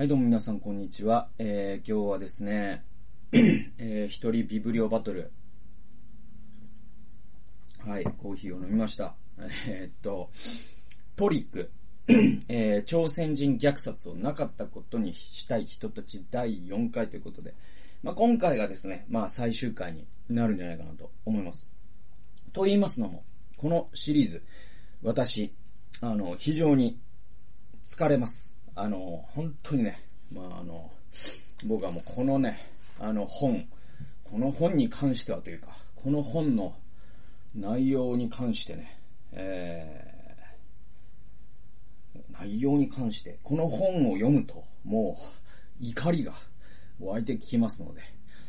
はい、どうも皆さん、こんにちは。えー、今日はですね、えー、一人ビブリオバトル。はい、コーヒーを飲みました。えー、っと、トリック、えー、朝鮮人虐殺をなかったことにしたい人たち第4回ということで、まあ、今回がですね、まあ、最終回になるんじゃないかなと思います。と言いますのも、このシリーズ、私、あの、非常に疲れます。あの、本当にね、まああの、僕はもうこのね、あの本、この本に関してはというか、この本の内容に関してね、えー、内容に関して、この本を読むと、もう、怒りが湧いてきますので、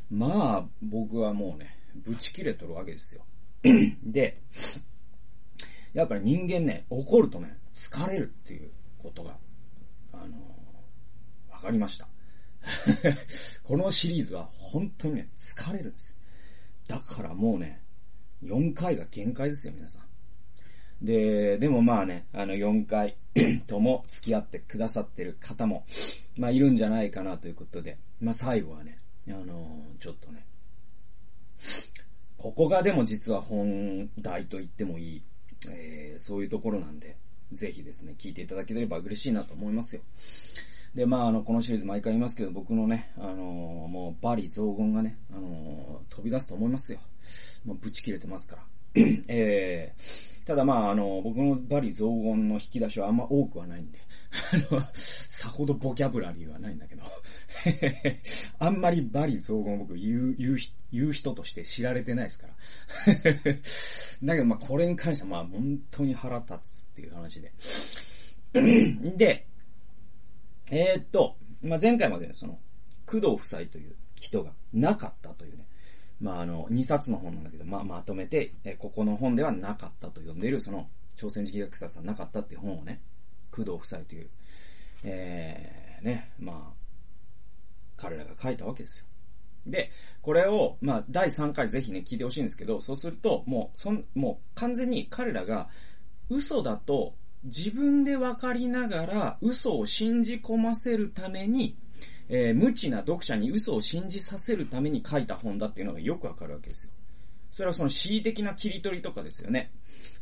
まあ、僕はもうね、ぶち切れとるわけですよ。で、やっぱり人間ね、怒るとね、疲れるっていうことがあのわかりました。このシリーズは本当にね、疲れるんです。だからもうね、4回が限界ですよ、皆さん。で、でもまあね、あの4回 とも付き合ってくださってる方も、まあいるんじゃないかなということで、まあ最後はね、あのー、ちょっとね、ここがでも実は本題と言ってもいい、えー、そういうところなんで、ぜひですね、聞いていただければ嬉しいなと思いますよ。で、まあ、あの、このシリーズ毎回言いますけど、僕のね、あのー、もう、バリ雑言がね、あのー、飛び出すと思いますよ。もう、ぶち切れてますから。えー、ただまあ、あの、僕のバリ雑言の引き出しはあんま多くはないんで、あの、さほどボキャブラリーはないんだけど、あんまりバリ雑言僕言う、言う、言う人として知られてないですから。だけどまあ、これに関してはまあ、本当に腹立つっていう話で。で、えー、っと、まあ、前回までね、その、工藤夫妻という人がなかったというね、まあ、あの、2冊の本なんだけど、まあ、まとめて、えここの本ではなかったと呼んでいる、その、朝鮮時期学殺はなかったっていう本をね、工藤夫妻という、えー、ね、まあ、彼らが書いたわけですよ。で、これを、まあ、第3回ぜひね、聞いてほしいんですけど、そうすると、もう、そん、もう、完全に彼らが、嘘だと自分で分かりながら嘘を信じ込ませるために、えー、無知な読者に嘘を信じさせるために書いた本だっていうのがよくわかるわけですよ。それはその恣意的な切り取りとかですよね。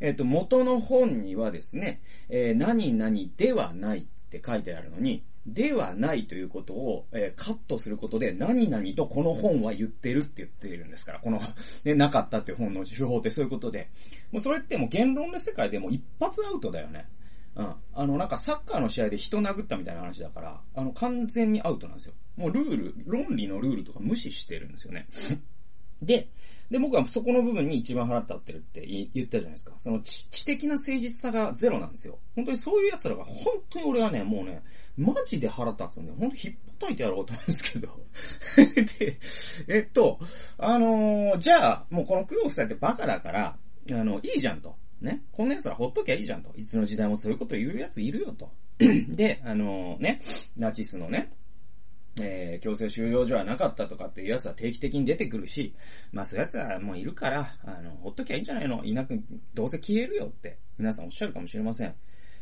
えっ、ー、と、元の本にはですね、えー、何々ではないって書いてあるのに、ではないということを、えー、カットすることで、何々とこの本は言ってるって言っているんですから、この、ね、なかったっていう本の手法ってそういうことで。もうそれってもう言論の世界でも一発アウトだよね。うん。あの、なんかサッカーの試合で人殴ったみたいな話だから、あの、完全にアウトなんですよ。もうルール、論理のルールとか無視してるんですよね。で、で、僕はそこの部分に一番腹立ってるって言ったじゃないですか。その知知的な誠実さがゼロなんですよ。本当にそういう奴らが、本当に俺はね、もうね、マジで腹立つんで、本当引っ叩いてやろうと思うんですけど。で、えっと、あのー、じゃあ、もうこの工藤夫妻ってバカだから、あの、いいじゃんと。ね。こんな奴らほっときゃいいじゃんと。いつの時代もそういうこと言う奴いるよと。で、あのー、ね、ナチスのね、えー、強制収容所はなかったとかっていうやつは定期的に出てくるし、まあそういうやつはもういるから、あの、ほっときゃいいんじゃないの？いなく、どうせ消えるよって皆さんおっしゃるかもしれません。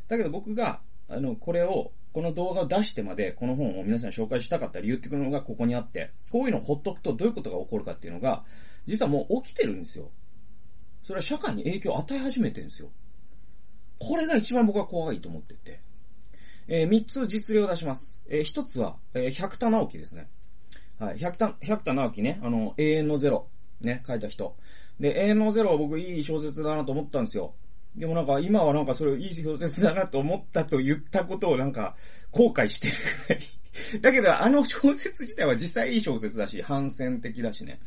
だけど僕が、あの、これを、この動画を出してまで、この本を皆さんに紹介したかった理由っていうのがここにあって、こういうのをほっとくとどういうことが起こるかっていうのが、実はもう起きてるんですよ。それは社会に影響を与え始めてるんですよ。これが一番僕は怖いと思ってて。えー、三つ実例を出します。えー、一つは、えー、百田直樹ですね。はい。百田、百田直樹ね、あの、永遠のゼロ。ね、書いた人。で、永遠のゼロは僕いい小説だなと思ったんですよ。でもなんか今はなんかそれいい小説だなと思ったと言ったことをなんか後悔してるぐらい。だけど、あの小説自体は実際いい小説だし、反戦的だしね。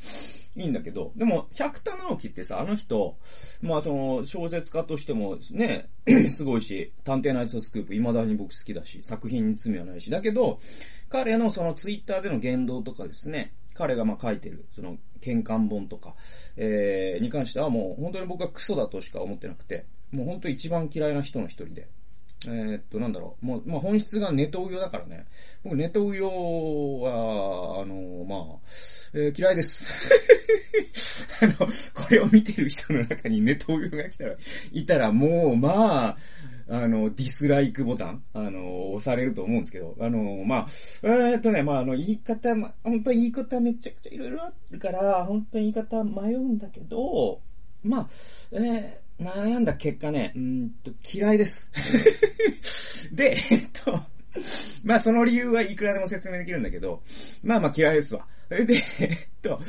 いいんだけど、でも、百田直樹ってさ、あの人、まあその、小説家としてもね、すごいし、探偵ナイトスクープ未だに僕好きだし、作品に罪はないし、だけど、彼のそのツイッターでの言動とかですね、彼がまあ書いてる、その、喧嘩本とか、えー、に関してはもう本当に僕はクソだとしか思ってなくて、もう本当一番嫌いな人の一人で。えー、っと、なんだろう。もう、まあ、本質がネトウヨだからね。僕、ネトウヨは、あの、まあ、えー、嫌いです。あの、これを見てる人の中にネトウヨが来たら、いたらもう、まあ、あの、ディスライクボタン、あの、押されると思うんですけど、あの、まあ、えー、っとね、まあ、あの、言い方、ま、本当言い方めちゃくちゃいろいろあるから、本当に言い方迷うんだけど、まあ、えー、悩んだ結果ね、うんと、嫌いです。で、えっと、まあその理由はいくらでも説明できるんだけど、まあまあ嫌いですわ。で、えっと、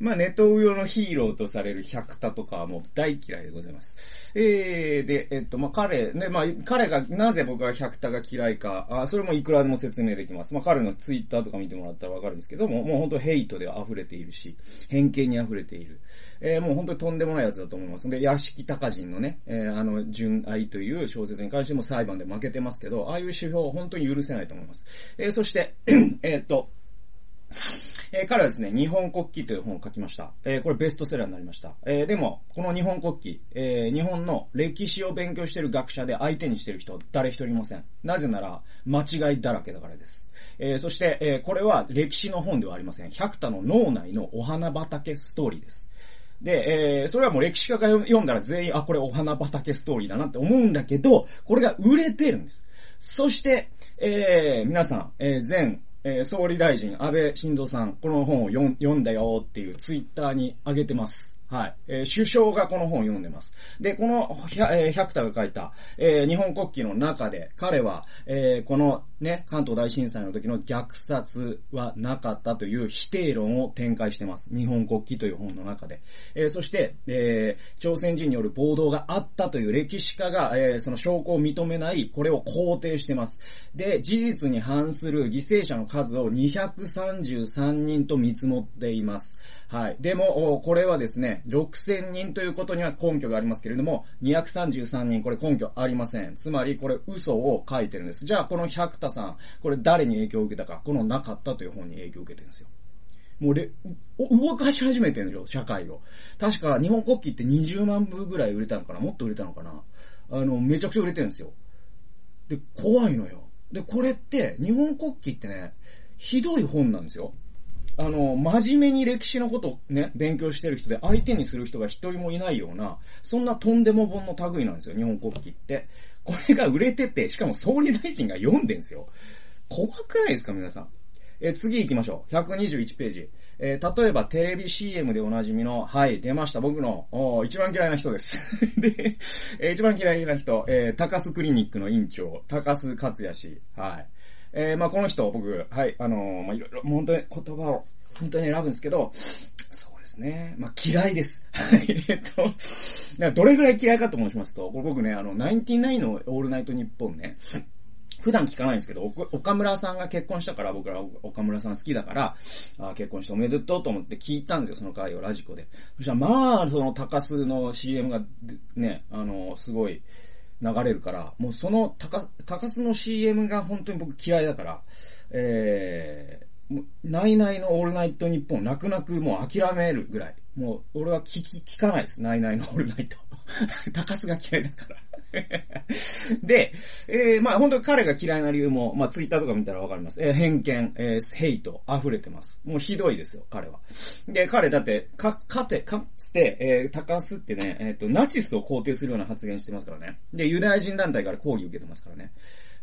まあネトウヨのヒーローとされる百田とかはもう大嫌いでございます。えー、で、えっと、まあ彼、ね、まあ彼が、なぜ僕は百田が嫌いか、あそれもいくらでも説明できます。まあ彼のツイッターとか見てもらったらわかるんですけども、もう本当ヘイトで溢れているし、偏見に溢れている。えー、もう本当にとんでもないやつだと思います。で、屋敷隆人のね、えー、あの、純愛という小説に関しても裁判で負けてますけど、ああいう手法本当に許せないと思います。えー、そして、えっと、えー、彼はですね、日本国旗という本を書きました。え、これベストセラーになりました。え、でも、この日本国旗、え日本の歴史を勉強している学者で相手にしている人誰一人いません。なぜなら、間違いだらけだからです。えそして、えこれは歴史の本ではありません。百田の脳内のお花畑ストーリーです。で、えー、それはもう歴史家が読んだら全員、あ、これお花畑ストーリーだなって思うんだけど、これが売れてるんです。そして、えー、皆さん、えー、前、えー、総理大臣安倍晋三さん、この本を読んだよっていうツイッターに上げてます。はい。えー、首相がこの本を読んでます。で、この、えー、百田が書いた、えー、日本国旗の中で、彼は、えー、このね、関東大震災の時の虐殺はなかったという否定論を展開してます。日本国旗という本の中で。えー、そして、えー、朝鮮人による暴動があったという歴史家が、えー、その証拠を認めない、これを肯定してます。で、事実に反する犠牲者の数を233人と見積もっています。はい。でも、これはですね、6000人ということには根拠がありますけれども、233人、これ根拠ありません。つまり、これ嘘を書いてるんです。じゃあ、この百田さん、これ誰に影響を受けたか、このなかったという本に影響を受けてるんですよ。もうれ、動かし始めてるんですよ、社会を。確か、日本国旗って20万部ぐらい売れたのかなもっと売れたのかなあの、めちゃくちゃ売れてるんですよ。で、怖いのよ。で、これって、日本国旗ってね、ひどい本なんですよ。あの、真面目に歴史のことをね、勉強してる人で相手にする人が一人もいないような、そんなとんでも本の類なんですよ、日本国旗って。これが売れてて、しかも総理大臣が読んでんすよ。怖くないですか、皆さん。え次行きましょう。121ページ。えー、例えばテレビ CM でおなじみの、はい、出ました。僕の、お一番嫌いな人です。で、えー、一番嫌いな人、えー、高須クリニックの院長、高須克也氏。はい。えー、まあこの人、僕、はい、あのー、まあいろいろ、本当に言葉を、本当に選ぶんですけど、そうですね。まあ嫌いです。はい、えっと、どれぐらい嫌いかと申しますと、これ僕ね、あの、ナインティナインのオールナイトニッポンね、普段聞かないんですけど、岡村さんが結婚したから、僕ら岡村さん好きだから、あ結婚しておめでとうと思って聞いたんですよ、その回をラジコで。そしたら、まあ、その高須の CM が、ね、あの、すごい、流れるから、もうその高、高須の CM が本当に僕嫌いだから、えー、ナイナイのオールナイト日本泣く泣くもう諦めるぐらい。もう、俺は聞き、聞かないです。ナイナイのオールナイト。高須が嫌いだから で、えー、まあ本当に彼が嫌いな理由も、まあツイッターとか見たらわかります。えー、偏見、えー、ヘイト、溢れてます。もうひどいですよ、彼は。で、彼だって、か、かて、かつて、えー、高須ってね、えっ、ー、と、ナチスを肯定するような発言してますからね。で、ユダヤ人団体から抗議受けてますからね。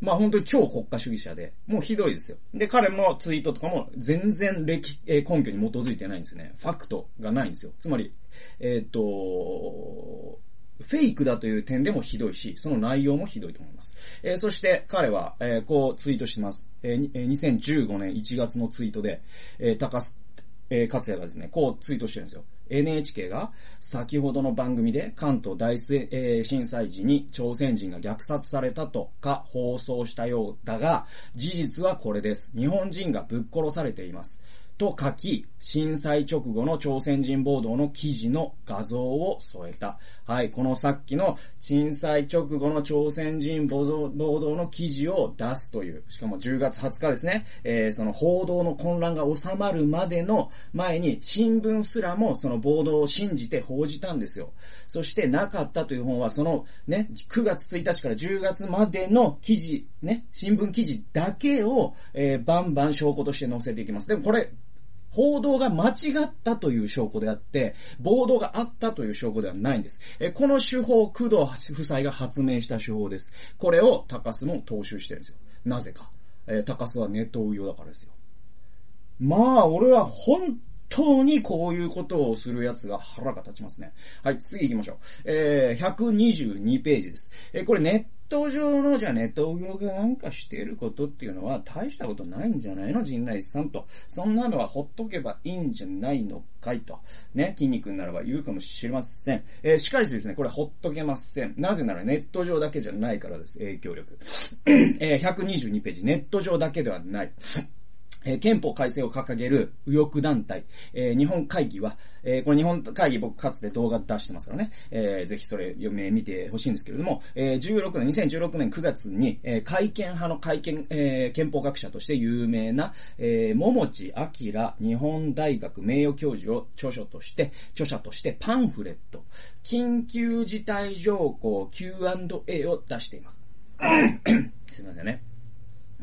まあ本当に超国家主義者で、もうひどいですよ。で、彼のツイートとかも全然歴、えー、根拠に基づいてないんですよね。ファクトがないんですよ。つまり、えっ、ー、と、フェイクだという点でもひどいし、その内容もひどいと思います。えー、そして彼は、えー、こうツイートしてます。えー、2015年1月のツイートで、えー、高須、えー、克也がですね、こうツイートしてるんですよ。NHK が先ほどの番組で関東大震災時に朝鮮人が虐殺されたとか放送したようだが、事実はこれです。日本人がぶっ殺されています。と書き、震災直後の朝鮮人暴動の記事の画像を添えた。はい、このさっきの震災直後の朝鮮人暴動の記事を出すという、しかも10月20日ですね、えー、その報道の混乱が収まるまでの前に新聞すらもその暴動を信じて報じたんですよ。そしてなかったという本はそのね、9月1日から10月までの記事、ね、新聞記事だけを、えー、バンバン証拠として載せていきます。でもこれ、報道が間違ったという証拠であって、暴動があったという証拠ではないんです。えこの手法、工藤夫妻が発明した手法です。これを高須も踏襲してるんですよ。なぜか。え高須はネット運用だからですよ。まあ、俺は本当にこういうことをする奴が腹が立ちますね。はい、次行きましょう。えー、122ページです。えー、これネッット上のじゃネット業がなんかしていることっていうのは大したことないんじゃないの陣内さんと。そんなのはほっとけばいいんじゃないのかいと。ね、筋肉ならば言うかもしれません。えー、しかしですね、これほっとけません。なぜならネット上だけじゃないからです、影響力。えー、122ページ、ネット上だけではない。えー、憲法改正を掲げる右翼団体、えー、日本会議は、えー、これ日本会議僕かつて動画出してますからね、えー、ぜひそれ読め、見てほしいんですけれども、えー、16年、2016年9月に、えー、会見派の会見、えー、憲法学者として有名な、えー、桃地明日本大学名誉教授を著書として、著者としてパンフレット、緊急事態条項 Q&A を出しています。すいませんね。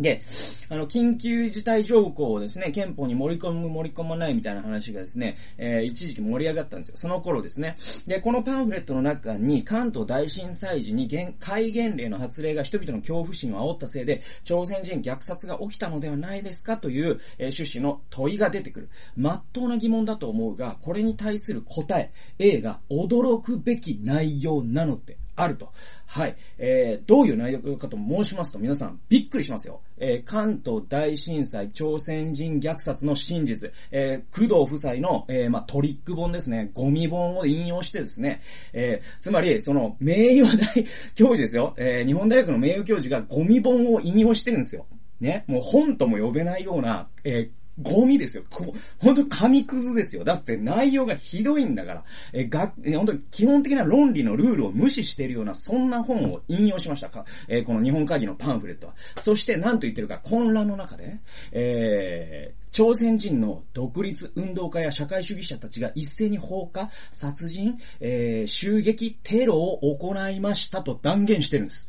で、あの、緊急事態条項をですね、憲法に盛り込む、盛り込まないみたいな話がですね、えー、一時期盛り上がったんですよ。その頃ですね。で、このパンフレットの中に、関東大震災時に戒厳令の発令が人々の恐怖心を煽ったせいで、朝鮮人虐殺が起きたのではないですかという、えー、趣旨の問いが出てくる。まっとうな疑問だと思うが、これに対する答え、A が驚くべき内容なのってあると。はい。えー、どういう内容かと申しますと、皆さん、びっくりしますよ。えー、関東大震災、朝鮮人虐殺の真実、えー、工藤夫妻の、えー、まあ、トリック本ですね、ゴミ本を引用してですね、えー、つまり、その、名誉大 教授ですよ、えー、日本大学の名誉教授がゴミ本を引用してるんですよ。ね、もう本とも呼べないような、えー、ゴミですよ。こ本当紙くずですよ。だって内容がひどいんだから。え、が、え本当に基本的な論理のルールを無視しているような、そんな本を引用しましたか。えー、この日本会議のパンフレットは。そして何と言ってるか、混乱の中で、えー、朝鮮人の独立運動家や社会主義者たちが一斉に放火、殺人、えー、襲撃、テロを行いましたと断言してるんです。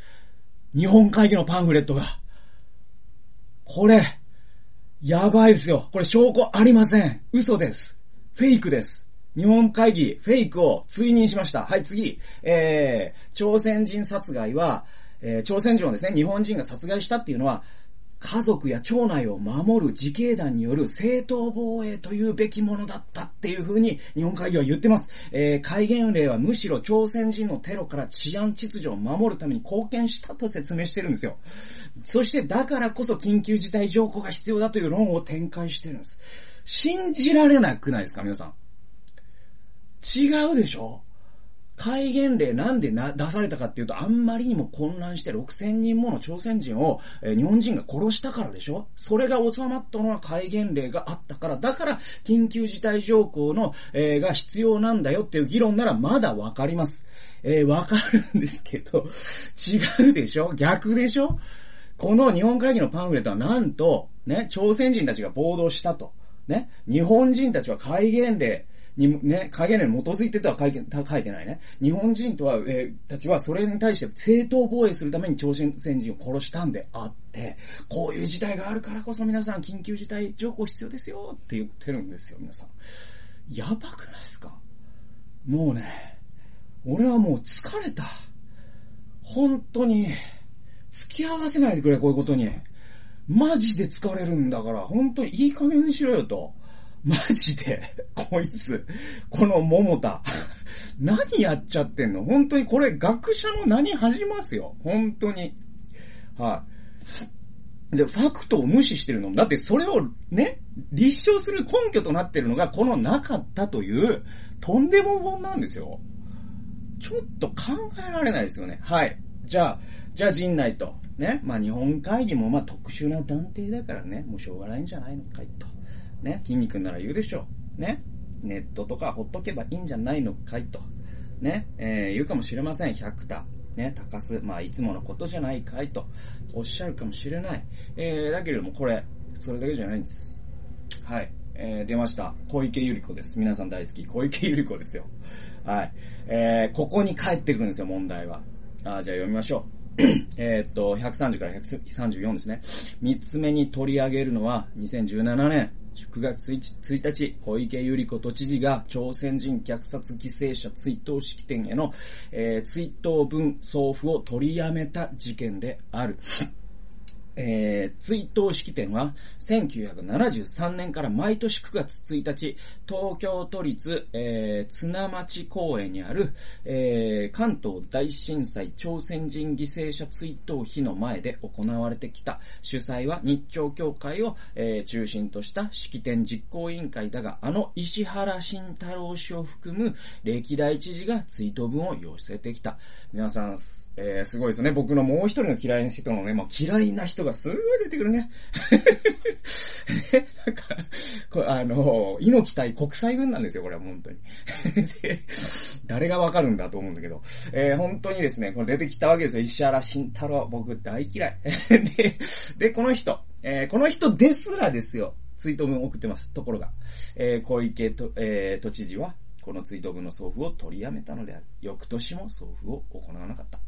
日本会議のパンフレットが。これ、やばいですよ。これ証拠ありません。嘘です。フェイクです。日本会議、フェイクを追認しました。はい、次。えー、朝鮮人殺害は、えー、朝鮮人をですね、日本人が殺害したっていうのは、家族や町内を守る自警団による正当防衛というべきものだったっていう風に日本会議は言ってます。えー、戒厳令はむしろ朝鮮人のテロから治安秩序を守るために貢献したと説明してるんですよ。そしてだからこそ緊急事態条項が必要だという論を展開してるんです。信じられなくないですか皆さん。違うでしょ？戒厳令なんでな、出されたかっていうと、あんまりにも混乱して6000人もの朝鮮人を、えー、日本人が殺したからでしょ？それが収まったのは戒厳令があったから、だから緊急事態条項の、えー、が必要なんだよっていう議論ならまだわかります。えー、わかるんですけど、違うでしょ？逆でしょ？この日本会議のパンフレットはなんと、ね、朝鮮人たちが暴動したと。ね、日本人たちは戒厳令、に、ね、戒厳令に基づいてとは書いて書いてないね。日本人とは、えー、たちはそれに対して正当防衛するために朝鮮人を殺したんであって、こういう事態があるからこそ皆さん緊急事態条項必要ですよって言ってるんですよ、皆さん。やばくないですか？もうね、俺はもう疲れた。本当に、付き合わせないでくれ、こういうことに。マジで疲れるんだから、本当にいい加減にしろよと。マジで、こいつ、この桃田、何やっちゃってんの？本当にこれ学者の何恥じますよ。本当に。はい。で、ファクトを無視してるの。だってそれをね、立証する根拠となってるのがこのなかったという、とんでも本なんですよ。ちょっと考えられないですよね。はい。じゃあ、じゃあ陣内と。ね。まあ日本会議もま特殊な断定だからね、もうしょうがないんじゃないの？かいと。ね、筋肉なら言うでしょう。ね。ネットとかほっとけばいいんじゃないのかいと。ね、えー、言うかもしれません。百田。ね、高須。まあ、いつものことじゃないかいと。おっしゃるかもしれない。えー、だけれどもこれ、それだけじゃないんです。はい。えー、出ました。小池百合子です。皆さん大好き。小池百合子ですよ。はい。えー、ここに帰ってくるんですよ、問題は。あじゃあ読みましょう。えっと、130から134ですね。三つ目に取り上げるのは、2017年、9月1日、小池百合子都知事が朝鮮人虐殺犠牲者追悼式典への、えー、追悼文送付を取りやめた事件である。えー、追悼式典は、1973年から毎年9月1日、東京都立、えー、綱町公園にある、えー、関東大震災朝鮮人犠牲者追悼碑の前で行われてきた。主催は日朝協会を、えー、中心とした式典実行委員会だが、あの石原慎太郎氏を含む歴代知事が追悼文を寄せてきた。皆さん、えー、すごいですね。僕のもう一人の嫌いな人のね、もう嫌いな人がすごい出てくるね。なんか、これあの、猪木対国際軍なんですよ、これは本当に。で、誰がわかるんだと思うんだけど、えー、本当にですね、これ出てきたわけですよ。石原慎太郎、僕大嫌い。で、で、この人、えー、この人ですらですよ、ツイート文送ってます。ところが、えー、小池と、えー、都知事は、この追悼文の送付を取りやめたのである。翌年も送付を行わなかった。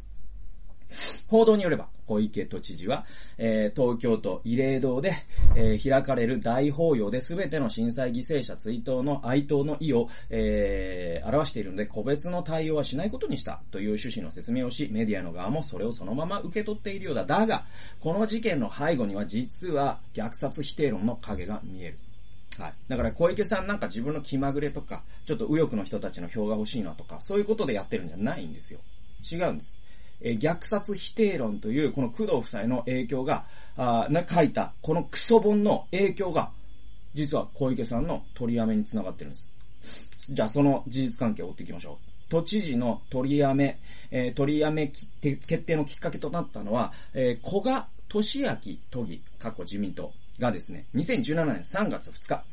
報道によれば、小池都知事は、えー、東京都慰霊堂で、えー、開かれる大法要で全ての震災犠牲者追悼の哀悼の意を、えー、表しているので、個別の対応はしないことにしたという趣旨の説明をし、メディアの側もそれをそのまま受け取っているようだ。だが、この事件の背後には実は虐殺否定論の影が見える。はい。だから小池さんなんか自分の気まぐれとか、ちょっと右翼の人たちの票が欲しいなとか、そういうことでやってるんじゃないんですよ。違うんです。え虐殺否定論という、この工藤夫妻の影響が、あな、書いた、このクソ本の影響が、実は小池さんの取りやめにつながってるんです。じゃあその事実関係を追っていきましょう。都知事の取りやめ、えー、取りやめ決定のきっかけとなったのは、えー、古賀俊明都議、過去自民党がですね、2017年3月2日、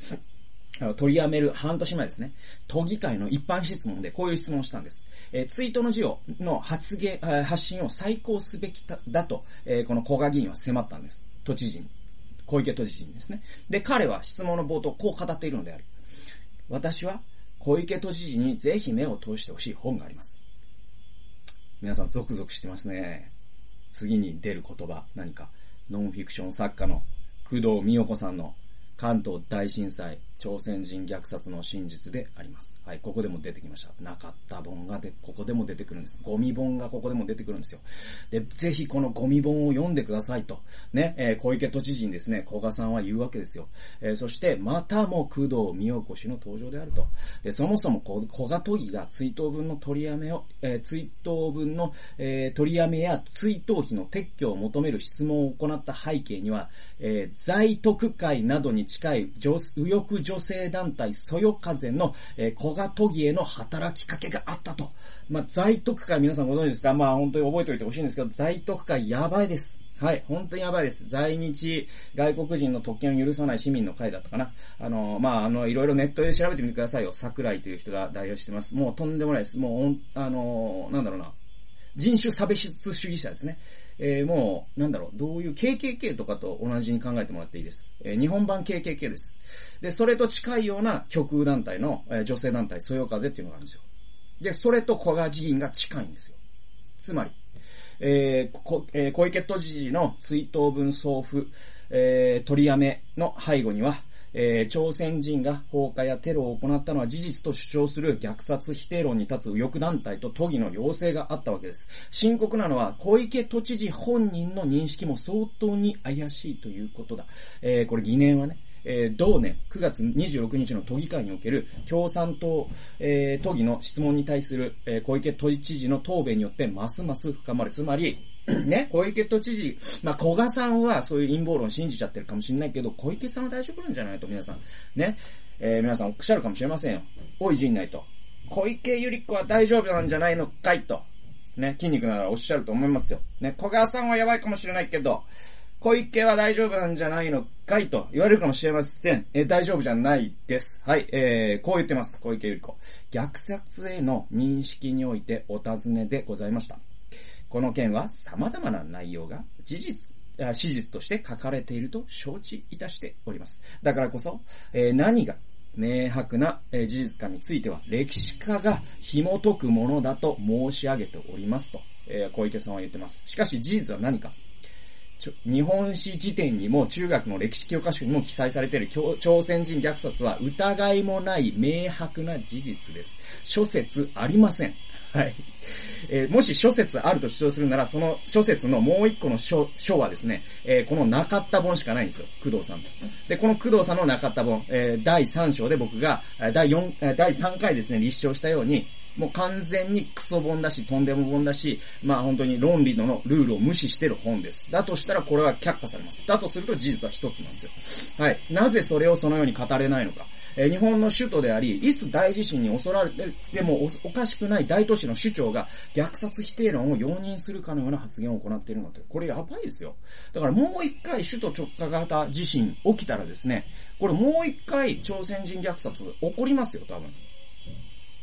取りやめる半年前ですね、都議会の一般質問でこういう質問をしたんです。えー、ツイートの事業の発言、発信を再考すべきだと、えー、この古賀議員は迫ったんです。都知事に。小池都知事にですね。で、彼は質問の冒頭こう語っているのである。私は小池都知事にぜひ目を通してほしい本があります。皆さんゾクゾクしてますね。次に出る言葉、何か。ノンフィクション作家の工藤美代子さんの関東大震災、朝鮮人虐殺の真実であります。はい、ここでも出てきました。なかった本がで、ここでも出てくるんです。ゴミ本がここでも出てくるんですよ。で、ぜひこのゴミ本を読んでくださいと、ね、えー、小池都知事にですね、古賀さんは言うわけですよ。えー、そして、またも工藤美代子氏の登場であると。で、そもそも古賀都議が追悼分の取りやめを、えー、追悼分の、えー、取りやめや追悼費の撤去を求める質問を行った背景には、えー、在特会などに近い右翼女性団体そよ風の、えー、小賀都議への働きかけがあったと。まあ、在特会皆さんご存知ですか？まあ本当に覚えておいてほしいんですけど、在特会やばいです。はい、本当にやばいです。在日外国人の特権を許さない市民の会だったかな。あの、まあ、あの、いろいろネットで調べてみてくださいよ。桜井という人が代表してます。もうとんでもないです。もう、あの、なんだろうな。人種差別主義者ですね。えー、もう、なんだろう、どういう KKK とかと同じに考えてもらっていいです。えー、日本版 KKK です。で、それと近いような極右団体の、えー、女性団体、そよ風っていうのがあるんですよ。で、それと小川議員が近いんですよ。つまり、えー、こ、えー、小池都知事の追悼文送付、えー、取りやめの背後には、えー、朝鮮人が放火やテロを行ったのは事実と主張する虐殺否定論に立つ右翼団体と都議の要請があったわけです。深刻なのは小池都知事本人の認識も相当に怪しいということだ。えー、これ疑念はね、えー、同年9月26日の都議会における共産党、えー、都議の質問に対する、えー、小池都知事の答弁によってますます深まる。つまり、ね、小池都知事、まあ、小賀さんはそういう陰謀論信じちゃってるかもしれないけど、小池さんは大丈夫なんじゃないと皆さん。ね。えー、皆さんおっしゃるかもしれませんよ。おいじんないと。小池百合子は大丈夫なんじゃないのかいと。ね、筋肉ならおっしゃると思いますよ。ね、小川さんはやばいかもしれないけど、小池は大丈夫なんじゃないのかいと言われるかもしれません。え大丈夫じゃないです。はい、えー、こう言ってます。小池百合子。虐殺への認識においてお尋ねでございました。この件は様々な内容が事実、史実として書かれていると承知いたしております。だからこそ、えー、何が明白な、事実かについては歴史家が紐解くものだと申し上げておりますと、えー、小池さんは言ってます。しかし事実は何か日本史辞典にも中学の歴史教科書にも記載されている朝鮮人虐殺は疑いもない明白な事実です。諸説ありません。はい。えー、もし諸説あると主張するなら、その諸説のもう一個の書、書はですね、えー、この中田本しかないんですよ。工藤さんで、この工藤さんの中田本、えー、第3章で僕が、第4、第3回ですね、立証したように、もう完全にクソ本だし、とんでも本だし、まあ本当に論理のルールを無視してる本です。だとしたらこれは却下されます。だとすると事実は一つなんですよ。はい。なぜそれをそのように語れないのか。えー、日本の首都であり、いつ大地震に襲られてもおかしくない大都市の首長が虐殺否定論を容認するかのような発言を行っているのって、これやばいですよ。だからもう一回首都直下型地震起きたらですね、これもう一回朝鮮人虐殺起こりますよ、多分。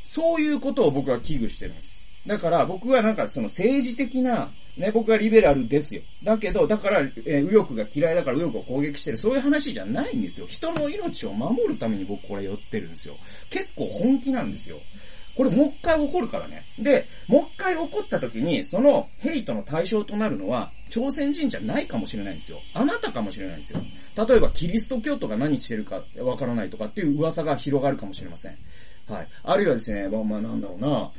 そういうことを僕は危惧してるんです。だから僕はなんかその政治的な、ね、僕はリベラルですよ。だけど、だから、えー、右翼が嫌いだから右翼を攻撃してる、そういう話じゃないんですよ。人の命を守るために僕これ寄ってるんですよ。結構本気なんですよ。これもう一回起こるからね。で、もう一回起こった時に、そのヘイトの対象となるのは、朝鮮人じゃないかもしれないんですよ。あなたかもしれないんですよ。例えば、キリスト教徒が何してるかわからないとかっていう噂が広がるかもしれません。はい。あるいはですね、まあまあなんだろうな、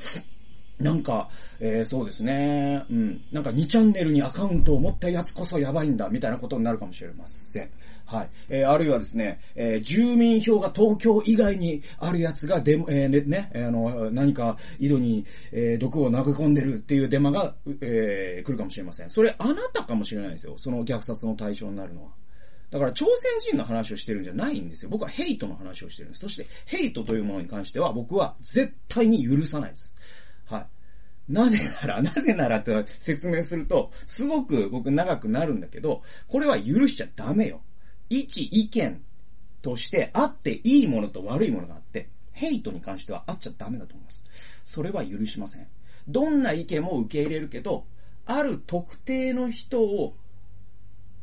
なんか、えー、そうですね。うん。なんか2チャンネルにアカウントを持ったやつこそやばいんだ、みたいなことになるかもしれません。はい。えー、あるいはですね、えー、住民票が東京以外にあるやつがデえー、ね、ね、あの、何か井戸に、えー、毒を投げ込んでるっていうデマが、えー、来るかもしれません。それあなたかもしれないですよ。その虐殺の対象になるのは。だから朝鮮人の話をしてるんじゃないんですよ。僕はヘイトの話をしてるんです。そしてヘイトというものに関しては僕は絶対に許さないです。はい。なぜなら、なぜならと説明すると、すごく僕長くなるんだけど、これは許しちゃダメよ。一意見としてあっていいものと悪いものがあって、ヘイトに関してはあっちゃダメだと思います。それは許しません。どんな意見も受け入れるけど、ある特定の人を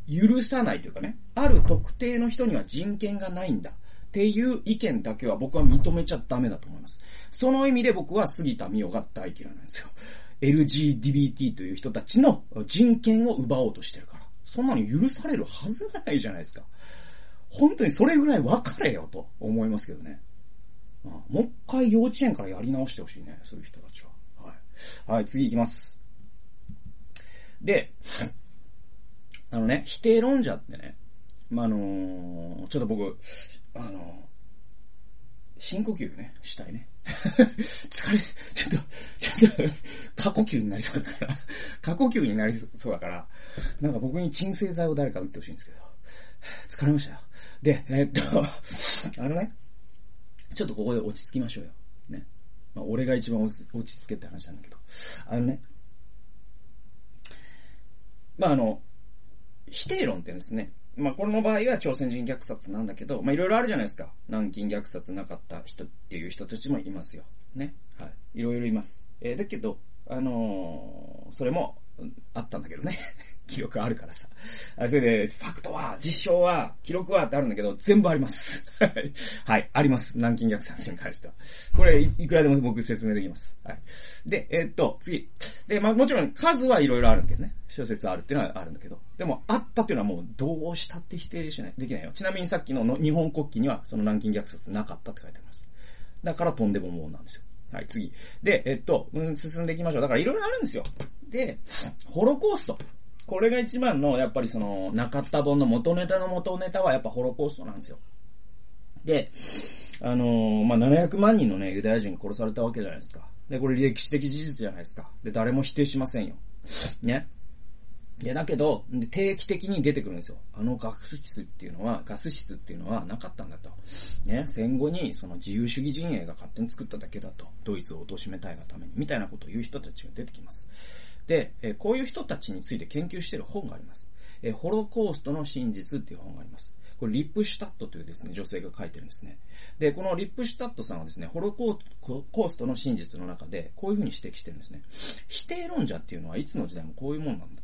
許さないというかね、ある特定の人には人権がないんだ。っていう意見だけは僕は認めちゃダメだと思います。その意味で僕は杉田美代が大嫌いなんですよ。LGBT という人たちの人権を奪おうとしてるから。そんなの許されるはずがないじゃないですか。本当にそれぐらい分かれよと思いますけどね。もう一回幼稚園からやり直してほしいね、そういう人たちは。はい。はい、次行きます。で、あのね、否定論者ってね、まあ、あのー、ちょっと僕、あのー、深呼吸ね、したいね。疲れ、ちょっと、ちょっと、過呼吸になりそうだから、過呼吸になりそうだから、なんか僕に鎮静剤を誰か打ってほしいんですけど、疲れましたよ。で、えー、っと、あのね、ちょっとここで落ち着きましょうよ。ね。まあ、俺が一番落ち着けって話なんだけど、あのね、まあ、あの、否定論って言うんですね、まあ、この場合は朝鮮人虐殺なんだけど、まあ、いろいろあるじゃないですか。南京虐殺なかった人っていう人たちもいますよ。ね。はい。いろいろいます。えー、だけど、あのー、それも、あったんだけどね。記録あるからさ。あそれで、ファクトは、実証は、記録はってあるんだけど、全部あります。はい、あります。南京虐殺に関しては。これい、いくらでも僕説明できます。はい。で、えー、っと、次。で、まあもちろん数はいろいろあるんだけどね。小説あるっていうのはあるんだけど。でも、あったっていうのはもう、どうしたって否定しない、できないよ。ちなみにさっきのの日本国旗には、その南京虐殺なかったって書いてあります。だからとんでももうなんですよ。はい、次。で、えっと、うん、進んでいきましょう。だからいろいろあるんですよ。で、ホロコースト。これが一番の、やっぱりその、中田本の元ネタの元ネタはやっぱホロコーストなんですよ。で、あのー、まあ、700万人のね、ユダヤ人が殺されたわけじゃないですか。で、これ歴史的事実じゃないですか。で、誰も否定しませんよ。ね。いや、だけど、定期的に出てくるんですよ。あのガス室っていうのは、ガス室っていうのはなかったんだと。ね、戦後にその自由主義陣営が勝手に作っただけだと。ドイツを貶めたいがために。みたいなことを言う人たちが出てきます。で、えこういう人たちについて研究している本があります。えホロコーストの真実っていう本があります。これリップシュタットというですね、女性が書いてるんですね。で、このリップシュタットさんはですね、ホロコーストの真実の中で、こういうふうに指摘してるんですね。否定論者っていうのはいつの時代もこういうもんなんだ。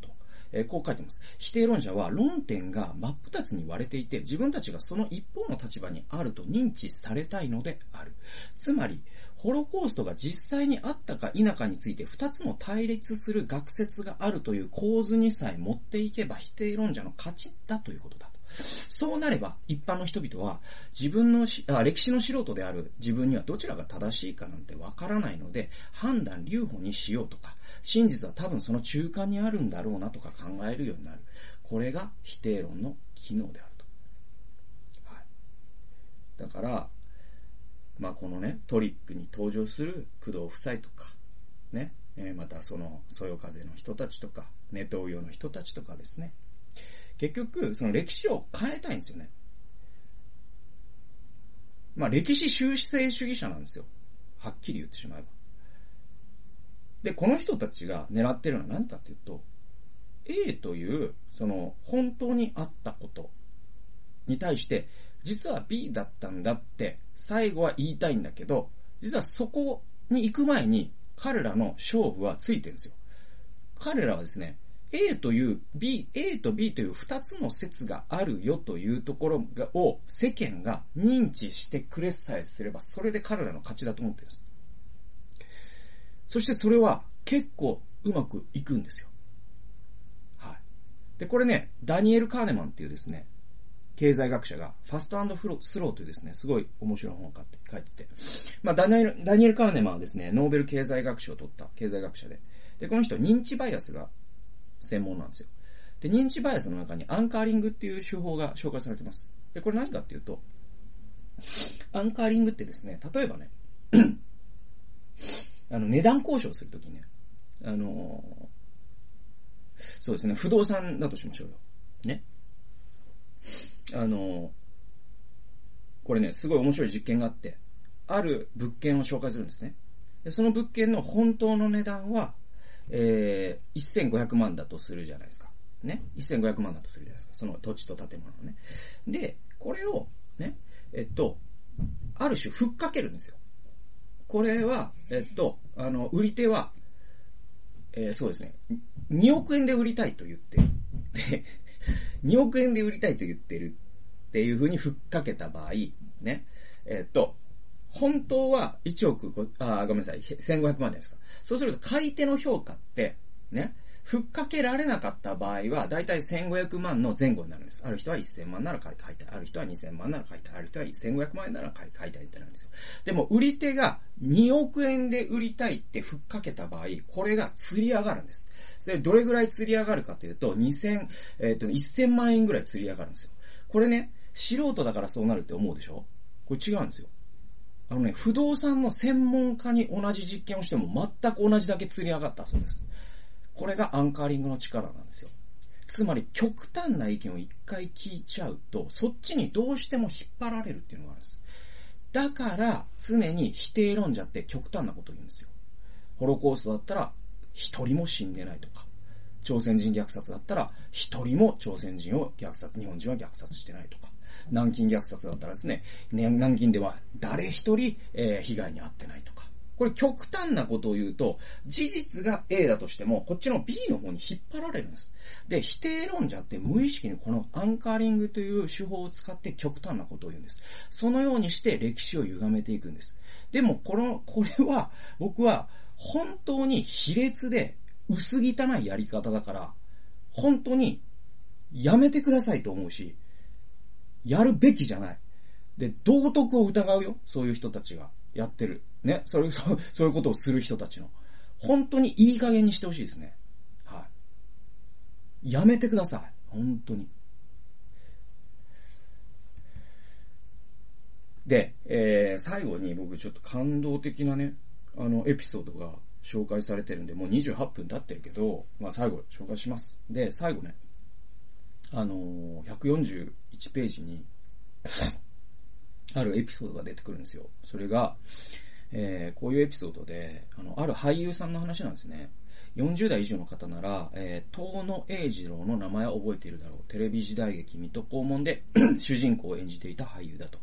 えー、こう書いてます。否定論者は論点が真っ二つに割れていて、自分たちがその一方の立場にあると認知されたいのである。つまり、ホロコーストが実際にあったか否かについて二つも対立する学説があるという構図にさえ持っていけば否定論者の勝ちだということだ。そうなれば、一般の人々は、自分のあ、歴史の素人である自分にはどちらが正しいかなんてわからないので、判断留保にしようとか、真実は多分その中間にあるんだろうなとか考えるようになる。これが否定論の機能であると。はい。だから、まあ、このね、トリックに登場する工藤夫妻とか、ね、え、またその、そよ風の人たちとか、ネトウヨの人たちとかですね。結局、その歴史を変えたいんですよね。まあ歴史修正主義者なんですよ。はっきり言ってしまえば。で、この人たちが狙ってるのは何かっていうと、A という、その、本当にあったことに対して、実は B だったんだって、最後は言いたいんだけど、実はそこに行く前に、彼らの勝負はついてるんですよ。彼らはですね、A という B、A と B という二つの説があるよというところを世間が認知してくれさえすれば、それで彼らの勝ちだと思ってるんです。そしてそれは結構うまくいくんですよ。はい。で、これね、ダニエル・カーネマンっていうですね、経済学者が、ファストフロスローというですね、すごい面白い本を書いてて、まあ、ダニエル、ダニエル・カーネマンはですね、ノーベル経済学賞を取った経済学者で、で、この人認知バイアスが専門なんですよ。で、認知バイアスの中にアンカーリングっていう手法が紹介されてます。で、これ何かっていうと、アンカーリングってですね、例えばね、あの、値段交渉するときね、あのそうですね、不動産だとしましょうよ。ね。あのこれね、すごい面白い実験があって、ある物件を紹介するんですね。でその物件の本当の値段は、えー、1500万だとするじゃないですか。ね。1500万だとするじゃないですか。その土地と建物をね。で、これを、ね、えっと、ある種、ふっかけるんですよ。これは、えっと、あの、売り手は、えー、そうですね。2億円で売りたいと言ってる。2億円で売りたいと言ってるっていう風にふっかけた場合、ね。えっと、本当は1億5、あ、ごめんなさい、1500万じゃないですか。そうすると買い手の評価って、ね、ふっかけられなかった場合は、だいたい1500万の前後になるんです。ある人は1000万なら買いたい。ある人は2000万なら買いたい。ある人は1500万円なら買いたいってなんですよ。でも、売り手が2億円で売りたいってふっかけた場合、これが釣り上がるんです。それどれぐらい釣り上がるかというと、2000、えっ、ー、と、1000万円ぐらい釣り上がるんですよ。これね、素人だからそうなるって思うでしょ？これ違うんですよ。あのね、不動産の専門家に同じ実験をしても全く同じだけ釣り上がったそうです。これがアンカーリングの力なんですよ。つまり極端な意見を一回聞いちゃうと、そっちにどうしても引っ張られるっていうのがあるんです。だから、常に否定論者って極端なことを言うんですよ。ホロコーストだったら、一人も死んでないとか。朝鮮人虐殺だったら、一人も朝鮮人を虐殺、日本人は虐殺してないとか。南京虐殺だったらですね、南京では誰一人、え、被害に遭ってないとか。これ極端なことを言うと、事実が A だとしても、こっちの B の方に引っ張られるんです。で、否定論者って無意識にこのアンカーリングという手法を使って極端なことを言うんです。そのようにして歴史を歪めていくんです。でも、この、これは、僕は、本当に卑劣で薄汚いやり方だから、本当にやめてくださいと思うし、やるべきじゃない。で、道徳を疑うよ。そういう人たちがやってる。ね。それ、そう、そういうことをする人たちの。本当にいい加減にしてほしいですね。はい。やめてください。本当に。で、えー、最後に僕ちょっと感動的なね、あの、エピソードが紹介されてるんで、もう28分経ってるけど、まあ最後紹介します。で、最後ね、あのー、141ページに、あるエピソードが出てくるんですよ。それが、えー、こういうエピソードで、あの、ある俳優さんの話なんですね。40代以上の方なら、えー、東野栄二郎の名前を覚えているだろう。テレビ時代劇水戸黄門で 主人公を演じていた俳優だと。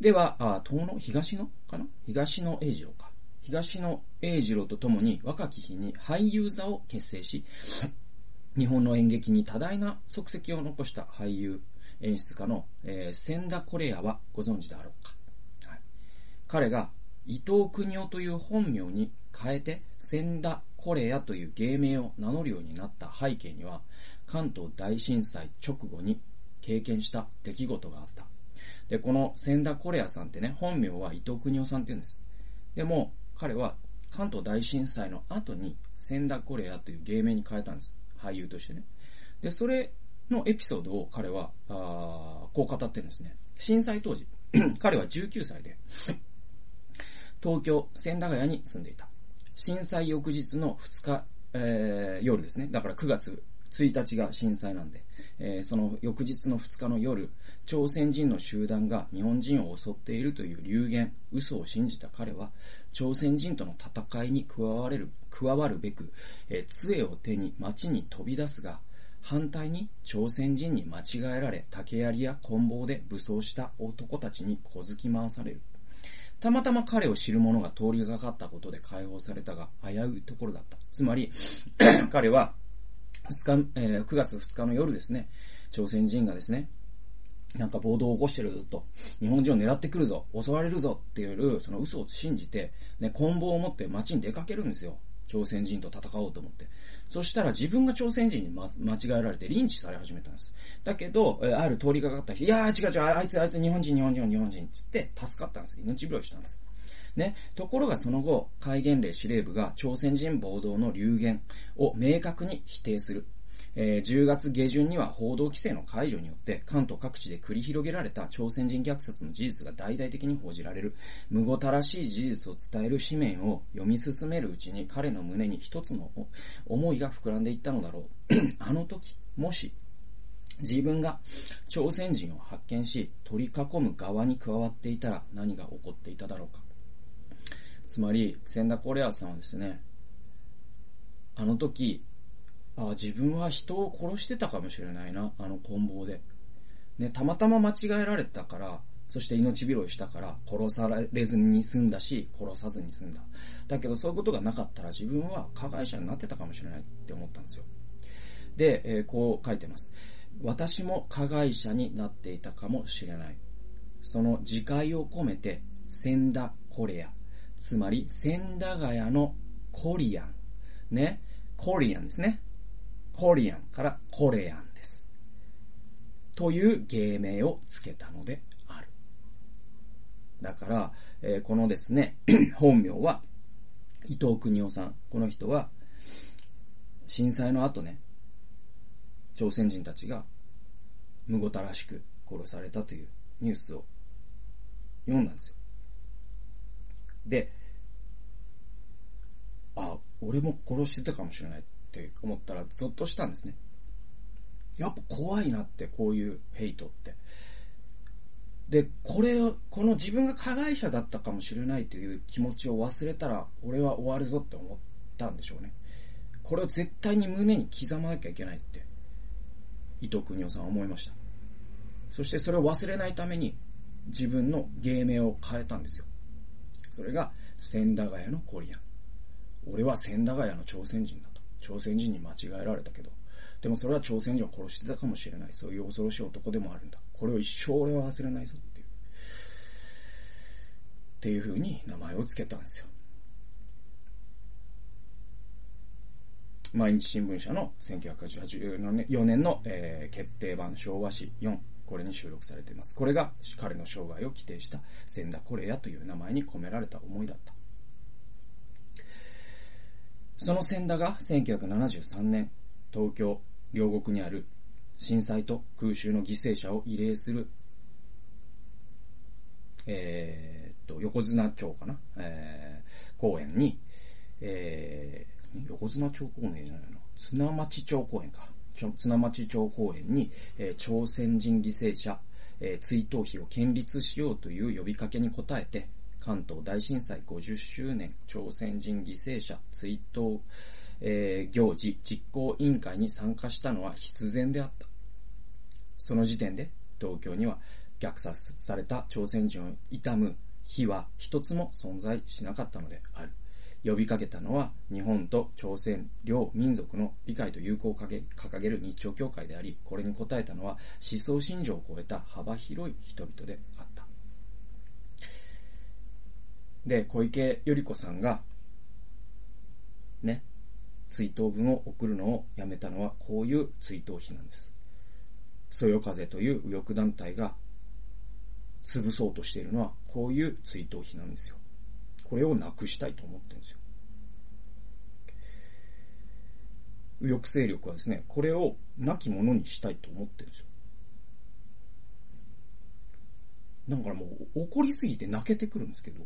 では、あ、東野東野かな？東野栄二郎か。東野栄二郎と共に若き日に俳優座を結成し、日本の演劇に多大な足跡を残した俳優、演出家の、えー、千田コレアはご存知であろうか。はい、彼が伊藤邦夫という本名に変えて千田コレアという芸名を名乗るようになった背景には、関東大震災直後に経験した出来事があった。で、この千田コレアさんってね、本名は伊藤邦夫さんって言うんです。でも、彼は関東大震災の後に千田コレアという芸名に変えたんです。俳優としてね。で、それのエピソードを彼は、あこう語ってるんですね。震災当時、彼は19歳で、東京千駄ヶ谷に住んでいた。震災翌日の2日、えー、夜ですね。だから9月1日が震災なんで、えー、その翌日の2日の夜、朝鮮人の集団が日本人を襲っているという流言、嘘を信じた彼は、朝鮮人との戦いに加われる、加わるべく、えー、杖を手に街に飛び出すが、反対に朝鮮人に間違えられ、竹槍や棍棒で武装した男たちに小突き回される。たまたま彼を知る者が通りがかったことで解放されたが、危ういところだった。つまり、彼は、2日、えー、9月2日の夜ですね、朝鮮人がですね、なんか暴動を起こしてるぞと、日本人を狙ってくるぞ、襲われるぞっていう、その嘘を信じて、ね、棍棒を持って街に出かけるんですよ。朝鮮人と戦おうと思って。そしたら自分が朝鮮人に、ま、間違えられてリンチされ始めたんです。だけど、えある通りかかった人、いやー違う違う、あいつあいつ日本人日本人日本人っつって助かったんです。命拾いしたんです。ね。ところがその後、戒厳令司令部が朝鮮人暴動の流言を明確に否定する。えー、10月下旬には報道規制の解除によって関東各地で繰り広げられた朝鮮人虐殺の事実が大々的に報じられる。無ごたらしい事実を伝える紙面を読み進めるうちに彼の胸に一つの思いが膨らんでいったのだろう。あの時、もし自分が朝鮮人を発見し、取り囲む側に加わっていたら何が起こっていただろうか。つまり、千田コレアさんはですね、あの時、あ自分は人を殺してたかもしれないな、あの棍棒で。ね、たまたま間違えられたから、そして命拾いしたから、殺されずに済んだし、殺さずに済んだ。だけどそういうことがなかったら自分は加害者になってたかもしれないって思ったんですよ。で、えー、こう書いてます。私も加害者になっていたかもしれない。その自戒を込めて、千田コレア。つまり、千駄ヶ谷のコリアン。ね。コリアンですね。コリアンからコレアンです。という芸名をつけたのである。だから、えー、このですね、本名は伊藤邦夫さん。この人は、震災の後ね、朝鮮人たちが無ごたらしく殺されたというニュースを読んだんですよ。で、あ、俺も殺してたかもしれない。って思ったらゾッとしたんですね。やっぱ怖いなって、こういうヘイトって。で、これを、この自分が加害者だったかもしれないという気持ちを忘れたら、俺は終わるぞって思ったんでしょうね。これを絶対に胸に刻まなきゃいけないって、伊藤邦夫さんは思いました。そしてそれを忘れないために、自分の芸名を変えたんですよ。それが、千駄ヶ谷のコリアン。俺は千駄ヶ谷の朝鮮人だと。朝鮮人に間違えられたけど、でもそれは朝鮮人を殺してたかもしれない。そういう恐ろしい男でもあるんだ。これを一生俺は忘れないぞっていう。っていう風に名前を付けたんですよ。毎日新聞社の1984年の、えー、決定版昭和史4。これに収録されています。これが彼の生涯を規定した千田コレアという名前に込められた思いだった。その千田が1973年、東京、両国にある震災と空襲の犠牲者を慰霊する、えー、っと、横綱町かな、えー、公園に、えー、横綱町公園じゃないの？綱町町公園か。綱町町公園に、えー、朝鮮人犠牲者、えー、追悼碑を建立しようという呼びかけに応えて、関東大震災50周年朝鮮人犠牲者追悼、えー、行事実行委員会に参加したのは必然であった。その時点で東京には虐殺された朝鮮人を悼む日は一つも存在しなかったのである。呼びかけたのは日本と朝鮮両民族の理解と友好を掲げる日朝協会であり、これに応えたのは思想信条を超えた幅広い人々であった。で、小池百合子さんが、ね、追悼文を送るのをやめたのはこういう追悼碑なんです。そよ風という右翼団体が潰そうとしているのはこういう追悼碑なんですよ。これをなくしたいと思ってるんですよ。右翼勢力はですね、これを亡き者にしたいと思ってるんですよ。だからもう怒りすぎて泣けてくるんですけど、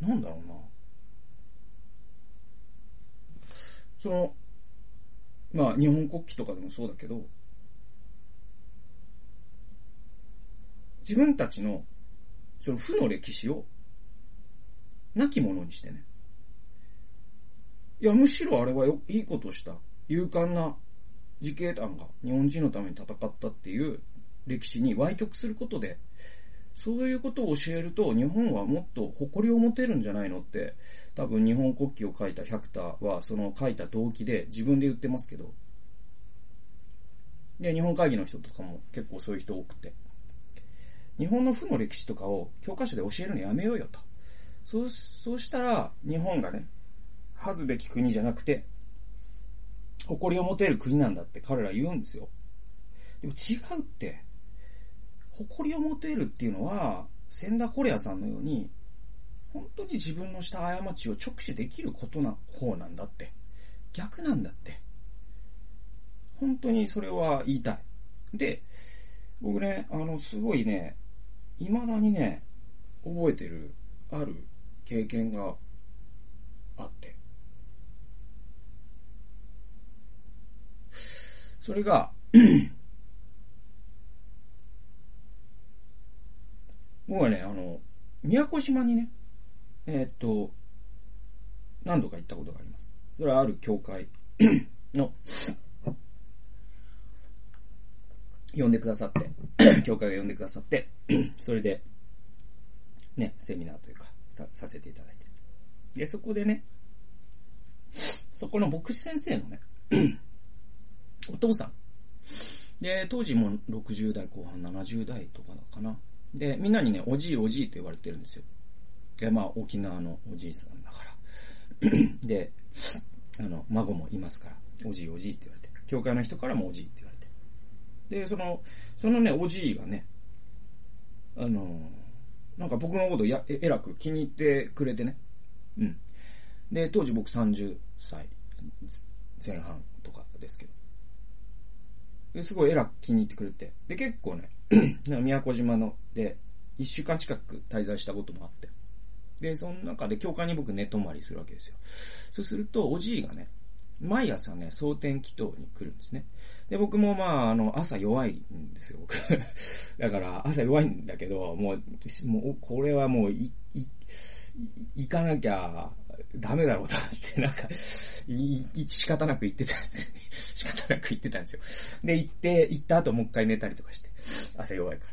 なんだろうな。その、まあ日本国旗とかでもそうだけど、自分たちのその負の歴史を亡き者にしてね。いや、むしろあれはよいいことした。勇敢な自警団が日本人のために戦ったっていう歴史に歪曲することで、そういうことを教えると日本はもっと誇りを持てるんじゃないのって、多分日本国旗を書いた百田はその書いた動機で自分で言ってますけど、で、日本会議の人とかも結構そういう人多くて、日本の負の歴史とかを教科書で教えるのやめようよと。そう、そうしたら、日本がね、恥ずべき国じゃなくて、誇りを持てる国なんだって彼ら言うんですよ。でも違うって、誇りを持てるっていうのは、千田コレアさんのように、本当に自分のした過ちを直視できることな方なんだって。逆なんだって。本当にそれは言いたい。で、僕ね、あの、すごいね、未だにね、覚えてる、ある経験があって。それが 僕はね、あの、宮古島にね、えー、っと、何度か行ったことがあります。それはある教会 の呼んでくださって、教会が呼んでくださって、それで、ね、セミナーというか、さ、させていただいて。で、そこでね、そこの牧師先生のね、お父さん。で、当時も60代後半70代とかかな。で、みんなにね、おじいおじいと言われてるんですよ。で、まあ、沖縄のおじいさんだから。で、あの、孫もいますから、おじいおじいって言われて。教会の人からもおじいって言われて。で、その、そのね、おじいがね、あの、なんか僕のことや、え、えらく気に入ってくれてね。うん。で、当時僕30歳前半とかですけど。ですごいえらく気に入ってくれて。で、結構ね、宮古島ので、一週間近く滞在したこともあって。で、その中で教会に僕寝泊まりするわけですよ。そうすると、おじいがね、毎朝ね、蒼天祈祷に来るんですね。で、僕もまあ、あの、朝弱いんですよ、僕。だから、朝弱いんだけど、もう、もう、これはもう、い、い、行かなきゃダメだろうと思って、なんか、い、仕方なく行ってたんですよ 仕方なく行ってたんですよ。で、行って、行った後もう一回寝たりとかして、朝弱いから。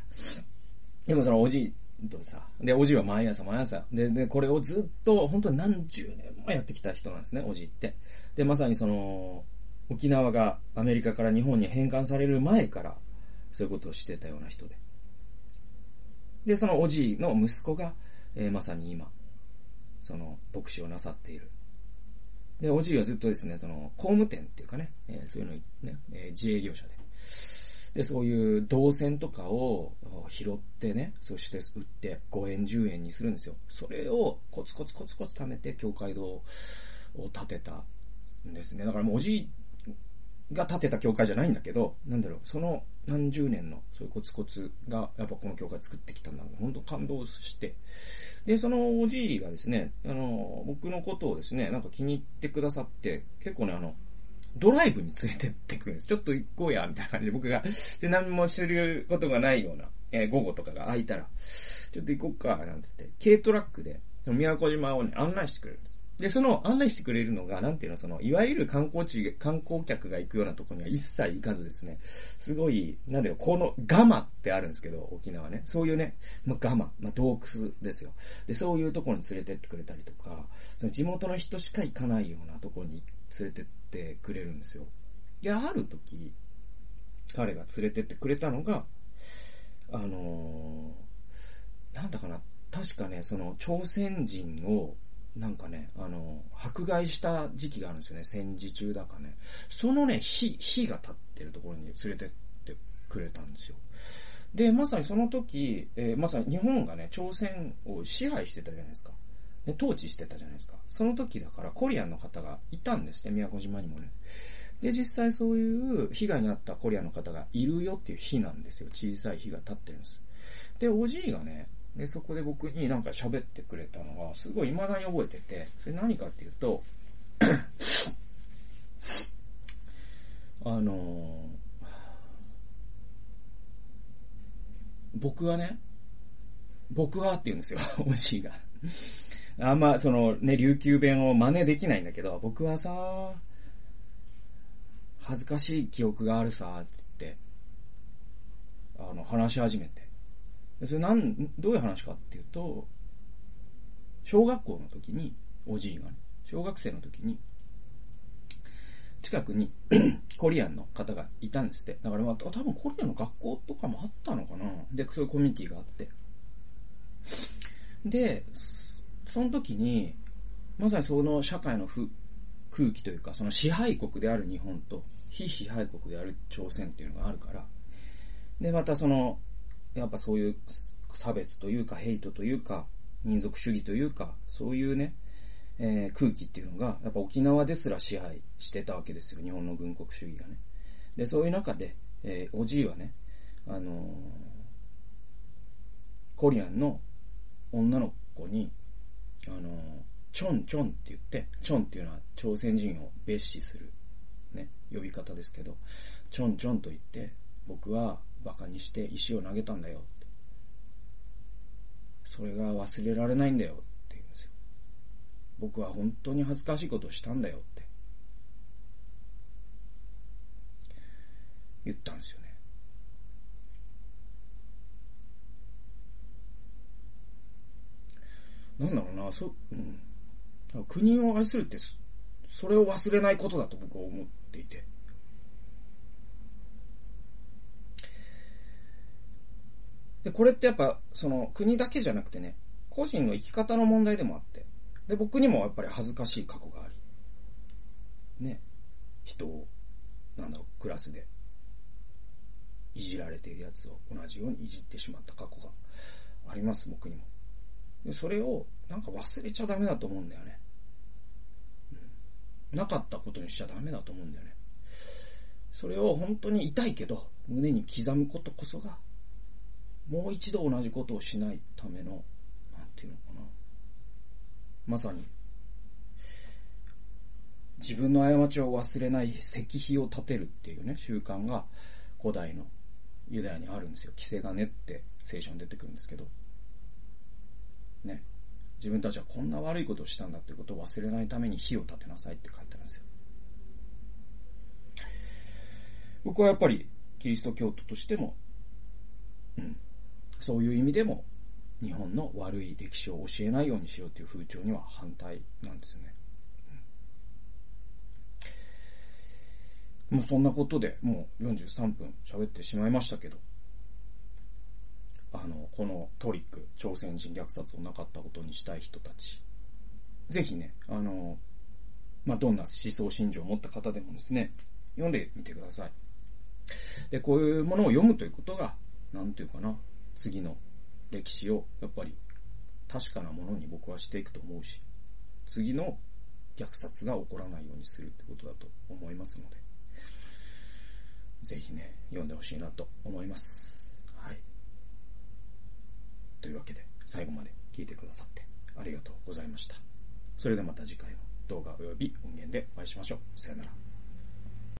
でもそのおじいとさ、で、おじいは毎朝毎朝、で、で、これをずっと、本当に何十年もやってきた人なんですね、おじいって。で、まさにその、沖縄がアメリカから日本に返還される前から、そういうことをしてたような人で。で、そのおじいの息子が、えー、まさに今、その、牧師をなさっている。で、おじいはずっとですね、その、工務店っていうかね、えー、そういうのね、えー、自営業者で。で、そういう銅線とかを拾ってね、そして売って5円10円にするんですよ。それをコツコツコツコツ貯めて境界道を建てたですね。だからもうおじいが建てた教会じゃないんだけど、なんだろう、その何十年のそういうコツコツが、やっぱこの教会作ってきたんだろう。本当感動して。で、そのおじいがですね、あの、僕のことをですね、なんか気に入ってくださって、結構ね、あの、ドライブに連れてってくるんです。ちょっと行こうや、みたいな感じで僕が、で、何も知ることがないような、えー、午後とかが空いたら、ちょっと行こうか、なんつって、軽トラックで、宮古島をね、案内してくれるんです。で、その案内してくれるのが、なんていうの、その、いわゆる観光地、観光客が行くようなとこには一切行かずですね、すごい、なんていう、このガマってあるんですけど、沖縄ね。そういうね、まあ、ガマ、まあ、洞窟ですよ。で、そういうところに連れてってくれたりとか、その地元の人しか行かないようなところに連れてってくれるんですよ。で、ある時、彼が連れてってくれたのが、あのー、なんだかな、確かね、その朝鮮人をなんかね、あの、迫害した時期があるんですよね。戦時中だかね。そのね、火、火が立ってるところに連れてってくれたんですよ。で、まさにその時、えー、まさに日本がね、朝鮮を支配してたじゃないですか。で、統治してたじゃないですか。その時だからコリアンの方がいたんですね、宮古島にもね。で、実際そういう被害に遭ったコリアンの方がいるよっていう日なんですよ。小さい火が立ってるんです。で、おじいがね、で、そこで僕になんか喋ってくれたのが、すごい未だに覚えてて、で、何かっていうと、あのー、僕はね、僕はって言うんですよ、おじいが。あんま、そのね、琉球弁を真似できないんだけど、僕はさ、恥ずかしい記憶があるさ、って言って、あの、話し始めて。それなん、どういう話かっていうと、小学校の時に、おじいがね、小学生の時に、近くに コリアンの方がいたんですって。だからまあ、多分コリアンの学校とかもあったのかなで、そういうコミュニティがあって。で、その時に、まさにその社会の空気というか、その支配国である日本と、非支配国である朝鮮っていうのがあるから、で、またその、やっぱそういう差別というか、ヘイトというか、民族主義というか、そういうね、えー、空気っていうのが、やっぱ沖縄ですら支配してたわけですよ、日本の軍国主義がね。で、そういう中で、えー、おじいはね、あのー、コリアンの女の子に、あのチョンチョンって言って、チョンっていうのは朝鮮人を蔑視する、ね、呼び方ですけど、チョンチョンと言って、僕は馬鹿にして石を投げたんだよって。それが忘れられないんだよって言うんですよ。僕は本当に恥ずかしいことをしたんだよって。言ったんですよね。なんだろうな、そ、うん。国を愛するって、それを忘れないことだと僕は思っていて。で、これってやっぱ、その、国だけじゃなくてね、個人の生き方の問題でもあって、で、僕にもやっぱり恥ずかしい過去があり、ね、人を、なんだろう、クラスで、いじられているやつを同じようにいじってしまった過去があります、僕にも。で、それを、なんか忘れちゃダメだと思うんだよね。うん。なかったことにしちゃダメだと思うんだよね。それを本当に痛いけど、胸に刻むことこそが、もう一度同じことをしないための、なんていうのかな。まさに、自分の過ちを忘れない石碑を立てるっていうね、習慣が古代のユダヤにあるんですよ。着せ金って聖書に出てくるんですけど。ね。自分たちはこんな悪いことをしたんだっていうことを忘れないために火を立てなさいって書いてあるんですよ。僕はやっぱりキリスト教徒としても、うん、そういう意味でも、日本の悪い歴史を教えないようにしようという風潮には反対なんですよね。もうそんなことでもう43分喋ってしまいましたけど、あの、このトリック、朝鮮人虐殺をなかったことにしたい人たち、ぜひね、あの、まあ、どんな思想信条を持った方でもですね、読んでみてください。で、こういうものを読むということが、なんていうかな、次の歴史をやっぱり確かなものに僕はしていくと思うし、次の虐殺が起こらないようにするってことだと思いますので、ぜひね、読んでほしいなと思います。はい。というわけで、最後まで聞いてくださってありがとうございました。それではまた次回の動画及び音源でお会いしましょう。さよなら。